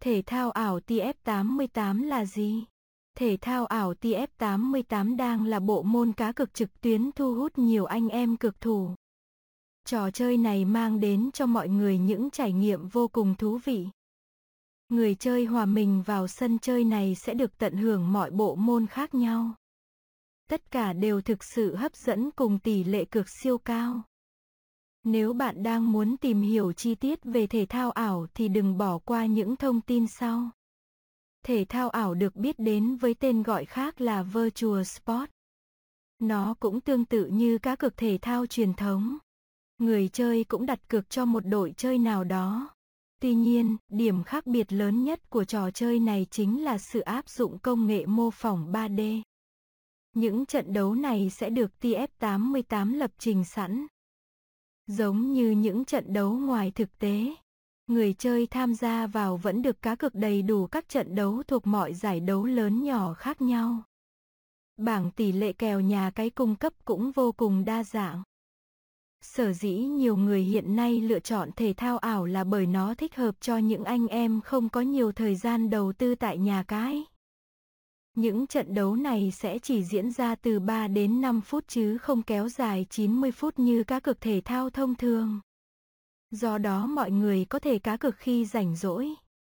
Thể thao ảo TF88 là gì? Thể thao ảo TF88 đang là bộ môn cá cược trực tuyến thu hút nhiều anh em cực thủ. Trò chơi này mang đến cho mọi người những trải nghiệm vô cùng thú vị. Người chơi hòa mình vào sân chơi này sẽ được tận hưởng mọi bộ môn khác nhau. Tất cả đều thực sự hấp dẫn cùng tỷ lệ cực siêu cao. Nếu bạn đang muốn tìm hiểu chi tiết về thể thao ảo thì đừng bỏ qua những thông tin sau. Thể thao ảo được biết đến với tên gọi khác là Virtual Sport. Nó cũng tương tự như các cược thể thao truyền thống. Người chơi cũng đặt cược cho một đội chơi nào đó. Tuy nhiên, điểm khác biệt lớn nhất của trò chơi này chính là sự áp dụng công nghệ mô phỏng 3D. Những trận đấu này sẽ được TF88 lập trình sẵn. Giống như những trận đấu ngoài thực tế, người chơi tham gia vào vẫn được cá cược đầy đủ các trận đấu thuộc mọi giải đấu lớn nhỏ khác nhau. Bảng tỷ lệ kèo nhà cái cung cấp cũng vô cùng đa dạng. Sở dĩ nhiều người hiện nay lựa chọn thể thao ảo là bởi nó thích hợp cho những anh em không có nhiều thời gian đầu tư tại nhà cái. Những trận đấu này sẽ chỉ diễn ra từ 3 đến 5 phút chứ không kéo dài 90 phút như các cực thể thao thông thường. Do đó mọi người có thể cá cược khi rảnh rỗi.